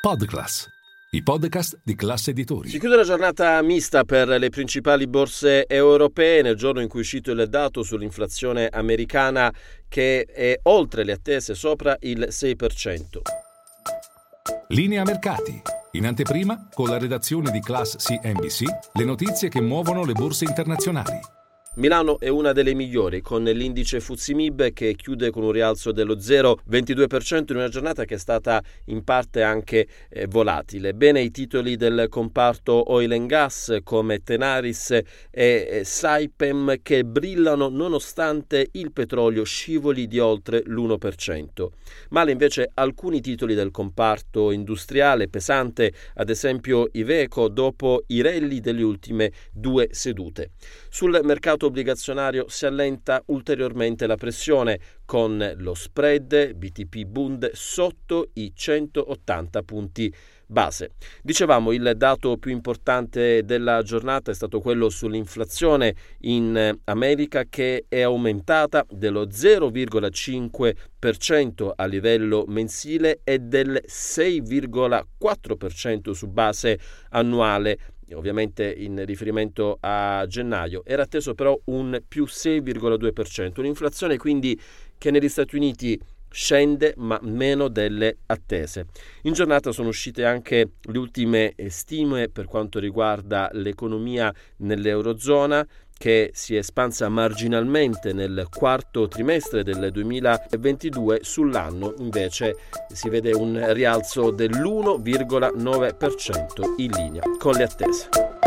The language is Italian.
Podclass, i podcast di classe editori. Si chiude la giornata mista per le principali borse europee nel giorno in cui è uscito il dato sull'inflazione americana che è oltre le attese, sopra il 6%. Linea mercati. In anteprima, con la redazione di Class CNBC, le notizie che muovono le borse internazionali. Milano è una delle migliori, con l'indice Fuzimib che chiude con un rialzo dello 0,22% in una giornata che è stata in parte anche eh, volatile. Bene i titoli del comparto oil and gas come Tenaris e eh, Saipem che brillano nonostante il petrolio scivoli di oltre l'1%. Male invece alcuni titoli del comparto industriale pesante, ad esempio Iveco, dopo i rally delle ultime due sedute. Sul mercato mercato obbligazionario si allenta ulteriormente la pressione con lo spread BTP Bund sotto i 180 punti base. Dicevamo il dato più importante della giornata è stato quello sull'inflazione in America che è aumentata dello 0,5% a livello mensile e del 6,4% su base annuale ovviamente in riferimento a gennaio, era atteso però un più 6,2%, un'inflazione quindi che negli Stati Uniti scende ma meno delle attese. In giornata sono uscite anche le ultime stime per quanto riguarda l'economia nell'Eurozona che si è espansa marginalmente nel quarto trimestre del 2022, sull'anno invece si vede un rialzo dell'1,9% in linea con le attese.